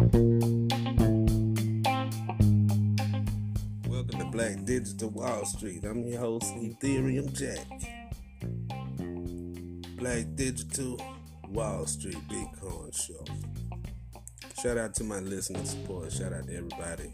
Welcome to Black Digital Wall Street. I'm your host, Ethereum Jack. Black Digital Wall Street Bitcoin Show. Shout out to my listener support. Shout out to everybody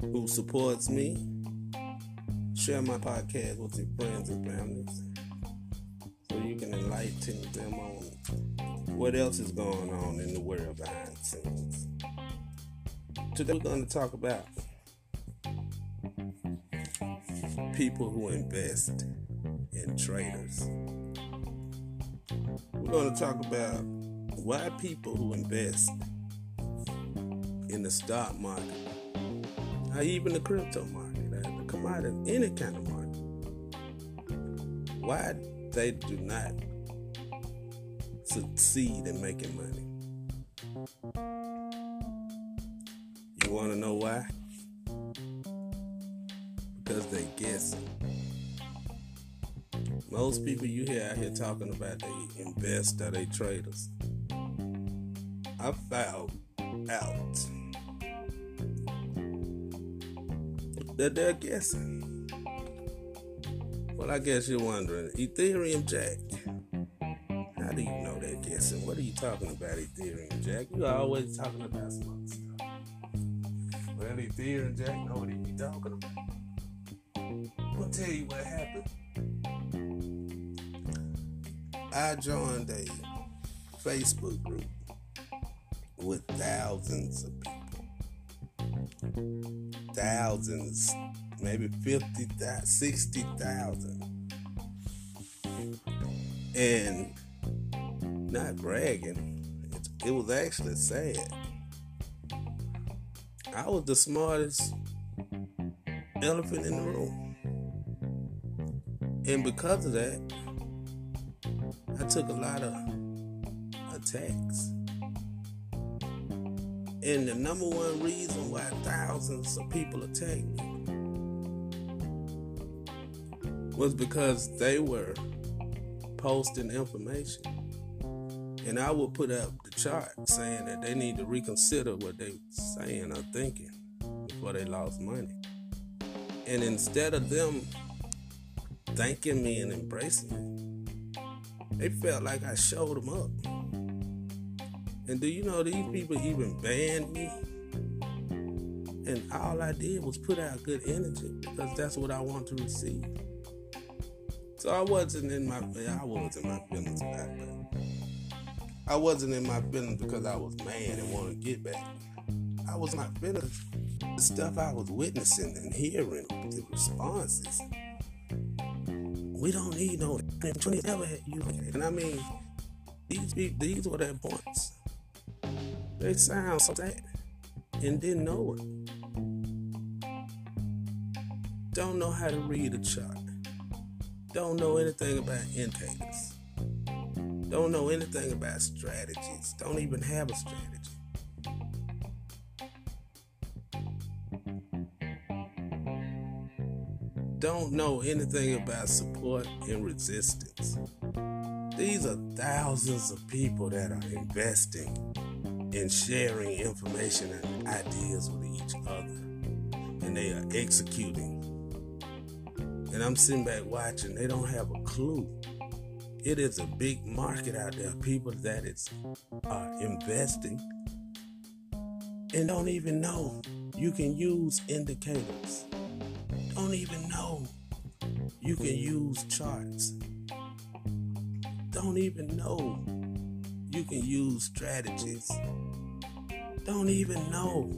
who supports me. Share my podcast with your friends and families so you can enlighten them on what else is going on in the world Today we're going to talk about people who invest in traders. We're going to talk about why people who invest in the stock market, or even the crypto market, the commodity, any kind of market, why they do not succeed in making money. You want to know why? Because they guessing. Most people you hear out here talking about they invest or they traders. I found out that they're guessing. Well, I guess you're wondering, Ethereum Jack, talking about, Ethereum Jack? You're always talking about some stuff. Well, Ethereum Jack know what be talking about. I'll tell you what happened. I joined a Facebook group with thousands of people. Thousands, maybe 50, 60,000. And not bragging, it, was actually sad. I was the smartest elephant in the room. And because of that, I took a lot of attacks. And the number one reason why thousands of people attacked me was because they were posting information. And I would put up the chart saying that they need to reconsider what they saying or thinking before they lost money. And instead of them thanking me and embracing me, they felt like I showed them up. And do you know these people even banned me? And all I did was put out good energy because that's what I want to receive. So I wasn't in my I was in my feelings about that. I wasn't in my feelings because I was mad and wanted to get back. I was my feelings the stuff I was witnessing and hearing, the responses. We don't need no never had you. And I mean, these these were their points. They sound so sad and didn't know it. Don't know how to read a chart. Don't know anything about indicators. Don't know anything about strategies. Don't even have a strategy. Don't know anything about support and resistance. These are thousands of people that are investing and sharing information and ideas with each other. And they are executing. And I'm sitting back watching, they don't have a clue. It is a big market out there, people that is uh, investing and don't even know you can use indicators. Don't even know you can use charts. Don't even know you can use strategies. Don't even know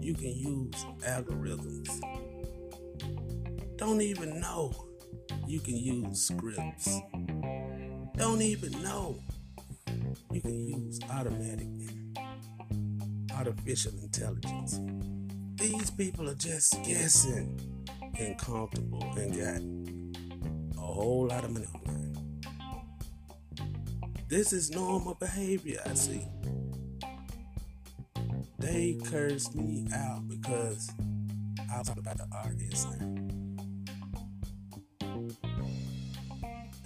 you can use algorithms. Don't even know you can use scripts. Don't even know you can use automatic artificial intelligence. These people are just guessing and comfortable and got a whole lot of money online. This is normal behavior, I see. They cursed me out because I was talking about the RSI.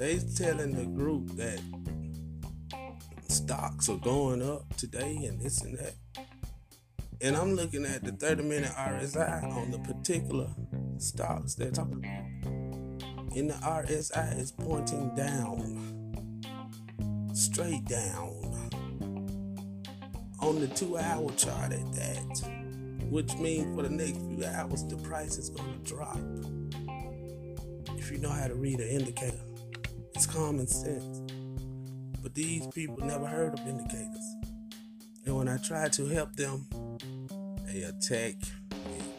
They telling the group that stocks are going up today and this and that. And I'm looking at the 30 minute RSI on the particular stocks they're talking about. And the RSI is pointing down, straight down, on the two hour chart at that, which means for the next few hours, the price is going to drop. If you know how to read an indicator, it's common sense. But these people never heard of indicators. And when I try to help them, they attack me.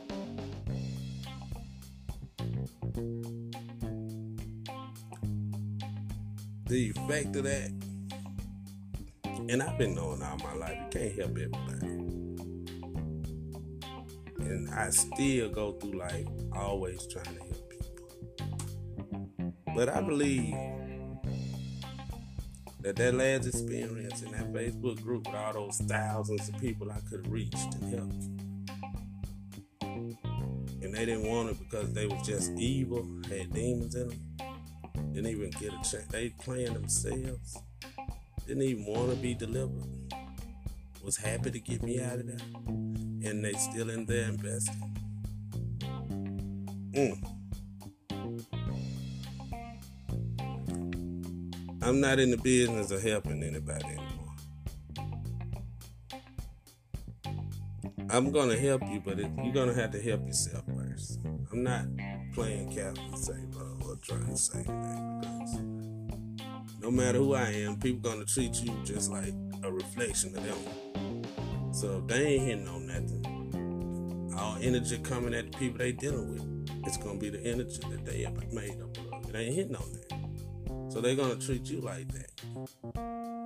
the effect of that, and I've been knowing all my life, you can't help everybody. And I still go through life always trying to help people. But I believe that that last experience in that Facebook group with all those thousands of people I could have reached and helped. And they didn't want it because they was just evil, had demons in them. Didn't even get a chance. They playing themselves. Didn't even want to be delivered. Was happy to get me out of there. And they still in there investing. Mm. I'm not in the business of helping anybody anymore. I'm gonna help you, but it, you're gonna have to help yourself first. I'm not playing Captain Save or trying to anything because no matter who I am, people gonna treat you just like a reflection of them. So if they ain't hitting on nothing, all energy coming at the people they dealing with, it's gonna be the energy that they have made up of. It ain't hitting on. So they're gonna treat you like that.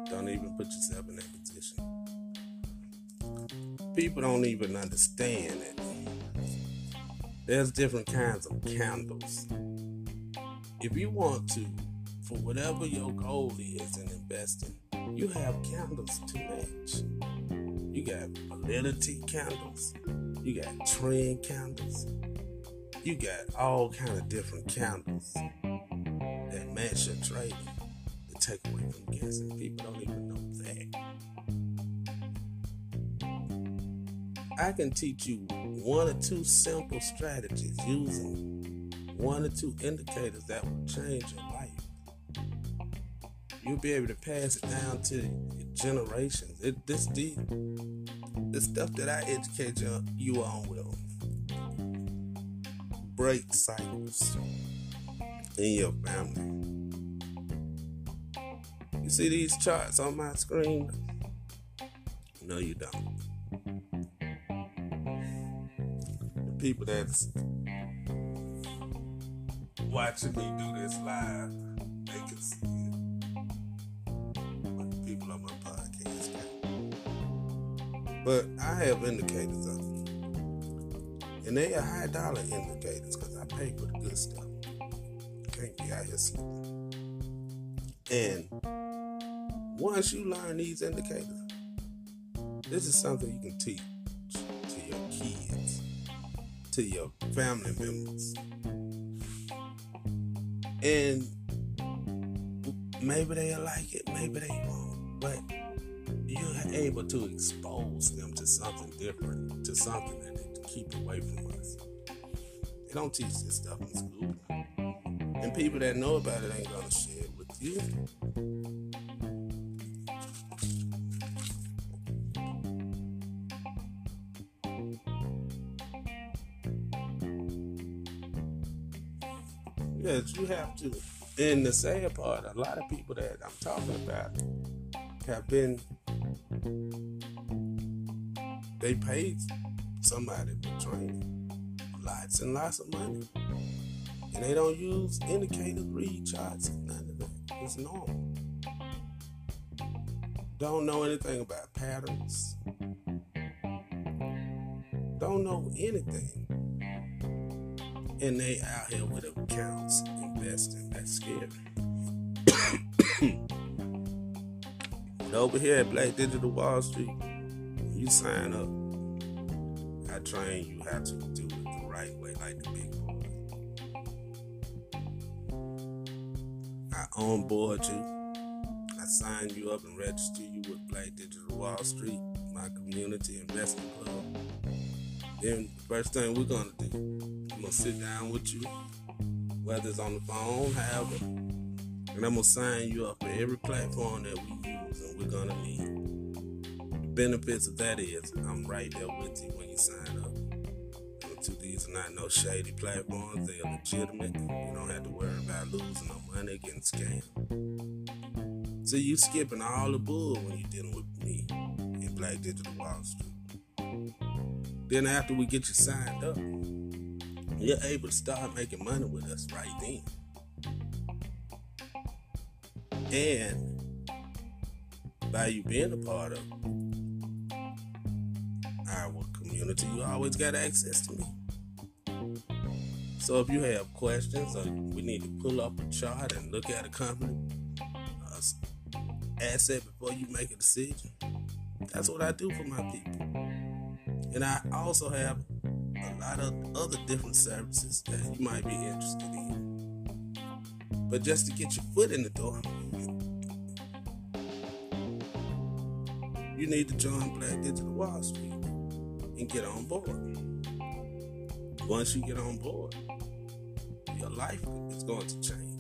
Don't even put yourself in that position. People don't even understand it. There's different kinds of candles. If you want to, for whatever your goal is in investing, you have candles to match. You got validity candles, you got trend candles, you got all kind of different candles match trading to take away from guessing. People don't even know that. I can teach you one or two simple strategies using one or two indicators that will change your life. You'll be able to pass it down to generations. It, this the the stuff that I educate you on will break cycles in your family. You see these charts on my screen? No, you don't. The people that's watching me do this live, they can see it. But the people on my podcast can. But I have indicators of. And they are high dollar indicators because I pay for the good stuff can't be out here sleeping. And once you learn these indicators, this is something you can teach to your kids, to your family members. And maybe they'll like it, maybe they won't. But you're able to expose them to something different, to something that they keep away from us. They don't teach this stuff in school. And people that know about it ain't gonna share it with you. Yes, you have to. And the sad part, a lot of people that I'm talking about have been they paid somebody for training lots and lots of money. And they don't use indicators, read charts, none of that. It's normal. Don't know anything about patterns. Don't know anything. And they out here with accounts investing. That's scary. but over here at Black Digital Wall Street, you sign up. I train you how to do I onboard you. I sign you up and register you with Black Digital Wall Street, my community investment club. Then the first thing we're gonna do, I'm gonna sit down with you, whether it's on the phone, however, and I'm gonna sign you up for every platform that we use and we're gonna need. The benefits of that is I'm right there with you when you sign up. These are not no shady platforms. They are legitimate. You don't have to worry about losing no money, getting scammed. So you skipping all the bull when you're dealing with me in Black Digital Wall Street. Then after we get you signed up, you're able to start making money with us right then. And by you being a part of our community, you always got access to me. So if you have questions we need to pull up a chart and look at a company uh, asset before you make a decision, that's what I do for my people. And I also have a lot of other different services that you might be interested in. But just to get your foot in the door, you need to join Black Digital Wall Street and get on board. Once you get on board, your life is going to change.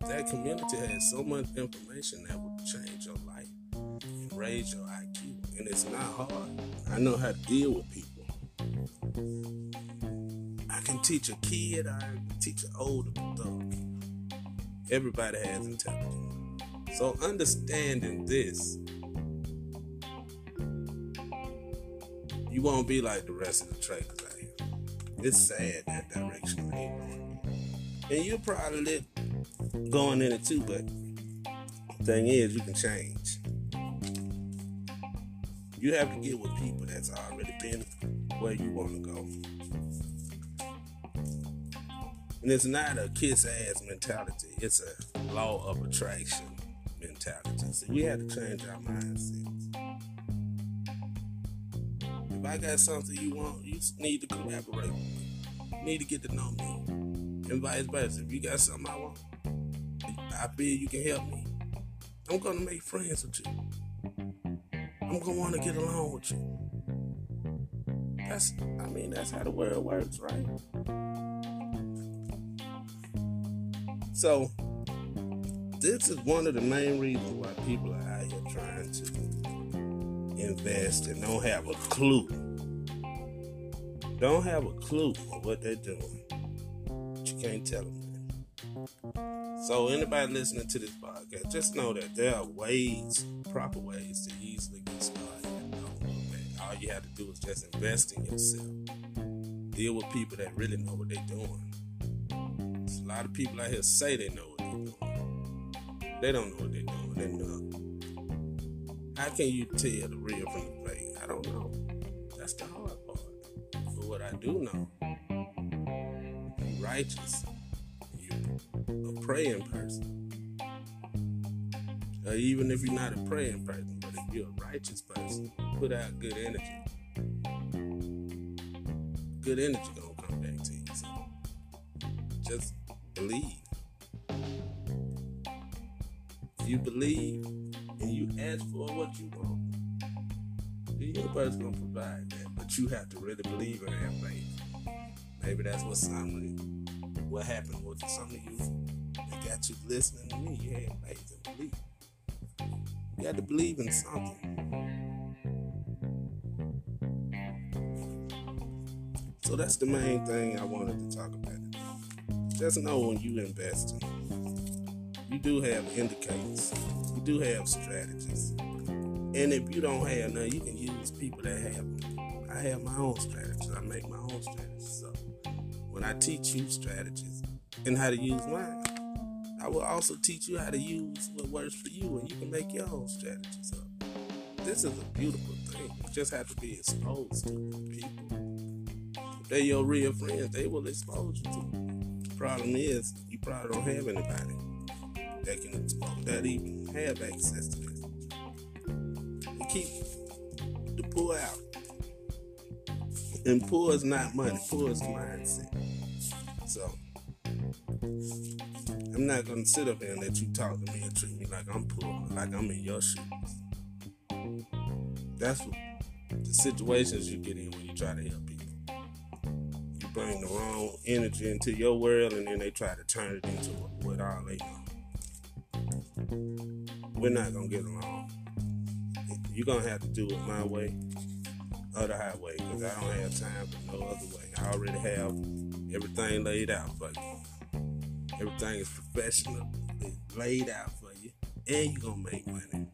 That community has so much information that will change your life and raise your IQ. And it's not hard. I know how to deal with people. I can teach a kid, I can teach an older adult. Everybody has intelligence. So understanding this, you won't be like the rest of the here. It's sad that direction ain't going and you're probably live going in it too, but thing is, you can change. You have to get with people that's already been where you want to go. And it's not a kiss ass mentality, it's a law of attraction mentality. So we have to change our mindsets. If I got something you want, you need to collaborate with me. You need to get to know me and vice versa. If you got something I want, I feel you can help me. I'm gonna make friends with you. I'm gonna want to get along with you. That's, I mean, that's how the world works, right? So, this is one of the main reasons why people are out here trying to invest and don't have a clue. Don't have a clue of what they're doing But you can't tell them that. So anybody listening to this podcast, just know that there are ways, proper ways to easily get started. All you have to do is just invest in yourself. Deal with people that really know what they're doing. There's a lot of people out here say they know what they're doing. They don't know what they're doing. They're not. How can you tell the real from the fake? I don't know. That's the hard part. But what I do know righteous, you're a praying person. Or even if you're not a praying person, but if you're a righteous person, put out good energy. Good energy gonna come back to you. So just believe. If you believe and you ask for what you want, the universe gonna provide that. But you have to really believe in have faith. Maybe that's what some what happened with some of you that got you listening to me. You had faith and belief. You got to believe in something. So that's the main thing I wanted to talk about. Just know when you invest, you do have indicators. You do have strategies. And if you don't have none, you can use people that have them. I have my own strategies. I make my own strategies. So when I teach you strategies and how to use mine, I will also teach you how to use what works for you and you can make your own strategies up. This is a beautiful thing. You just have to be exposed to people. If they're your real friends, they will expose you to. The problem is, you probably don't have anybody that can that even have access to this. Keep the pull out. And poor is not money, poor is mindset. So I'm not gonna sit up here and let you talk to me and treat me me like I'm poor, like I'm in your shoes. That's what the situations you get in when you try to help people. You bring the wrong energy into your world, and then they try to turn it into what all they know. We're not gonna get along. You're gonna have to do it my way or the highway, because I don't have time for no other way. I already have everything laid out for you. Everything is professional, laid out for you, and you're gonna make money.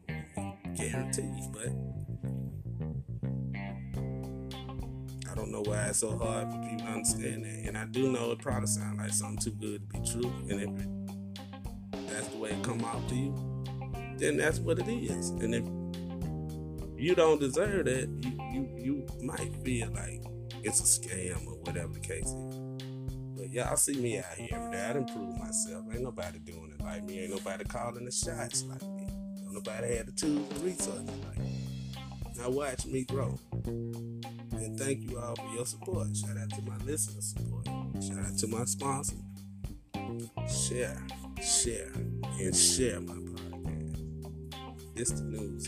Guaranteed, but I don't know why it's so hard for people to understand that. And I do know it probably sounds like something too good to be true. And the way it come out to you, then that's what it is. And if you don't deserve that, you you, you might feel like it's a scam or whatever the case is. But y'all see me out here every day. I done prove myself. Ain't nobody doing it like me. Ain't nobody calling the shots like me. Don't nobody had the tools and resources like me. Now watch me grow. And thank you all for your support. Shout out to my listener support. Shout out to my sponsor. Share, share, and share my podcast. It's the news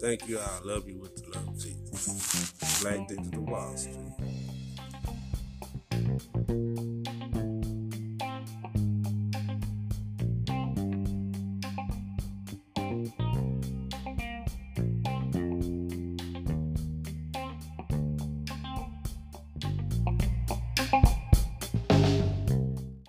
Thank you I Love you with the love of Jesus. Black Digital Wall Street.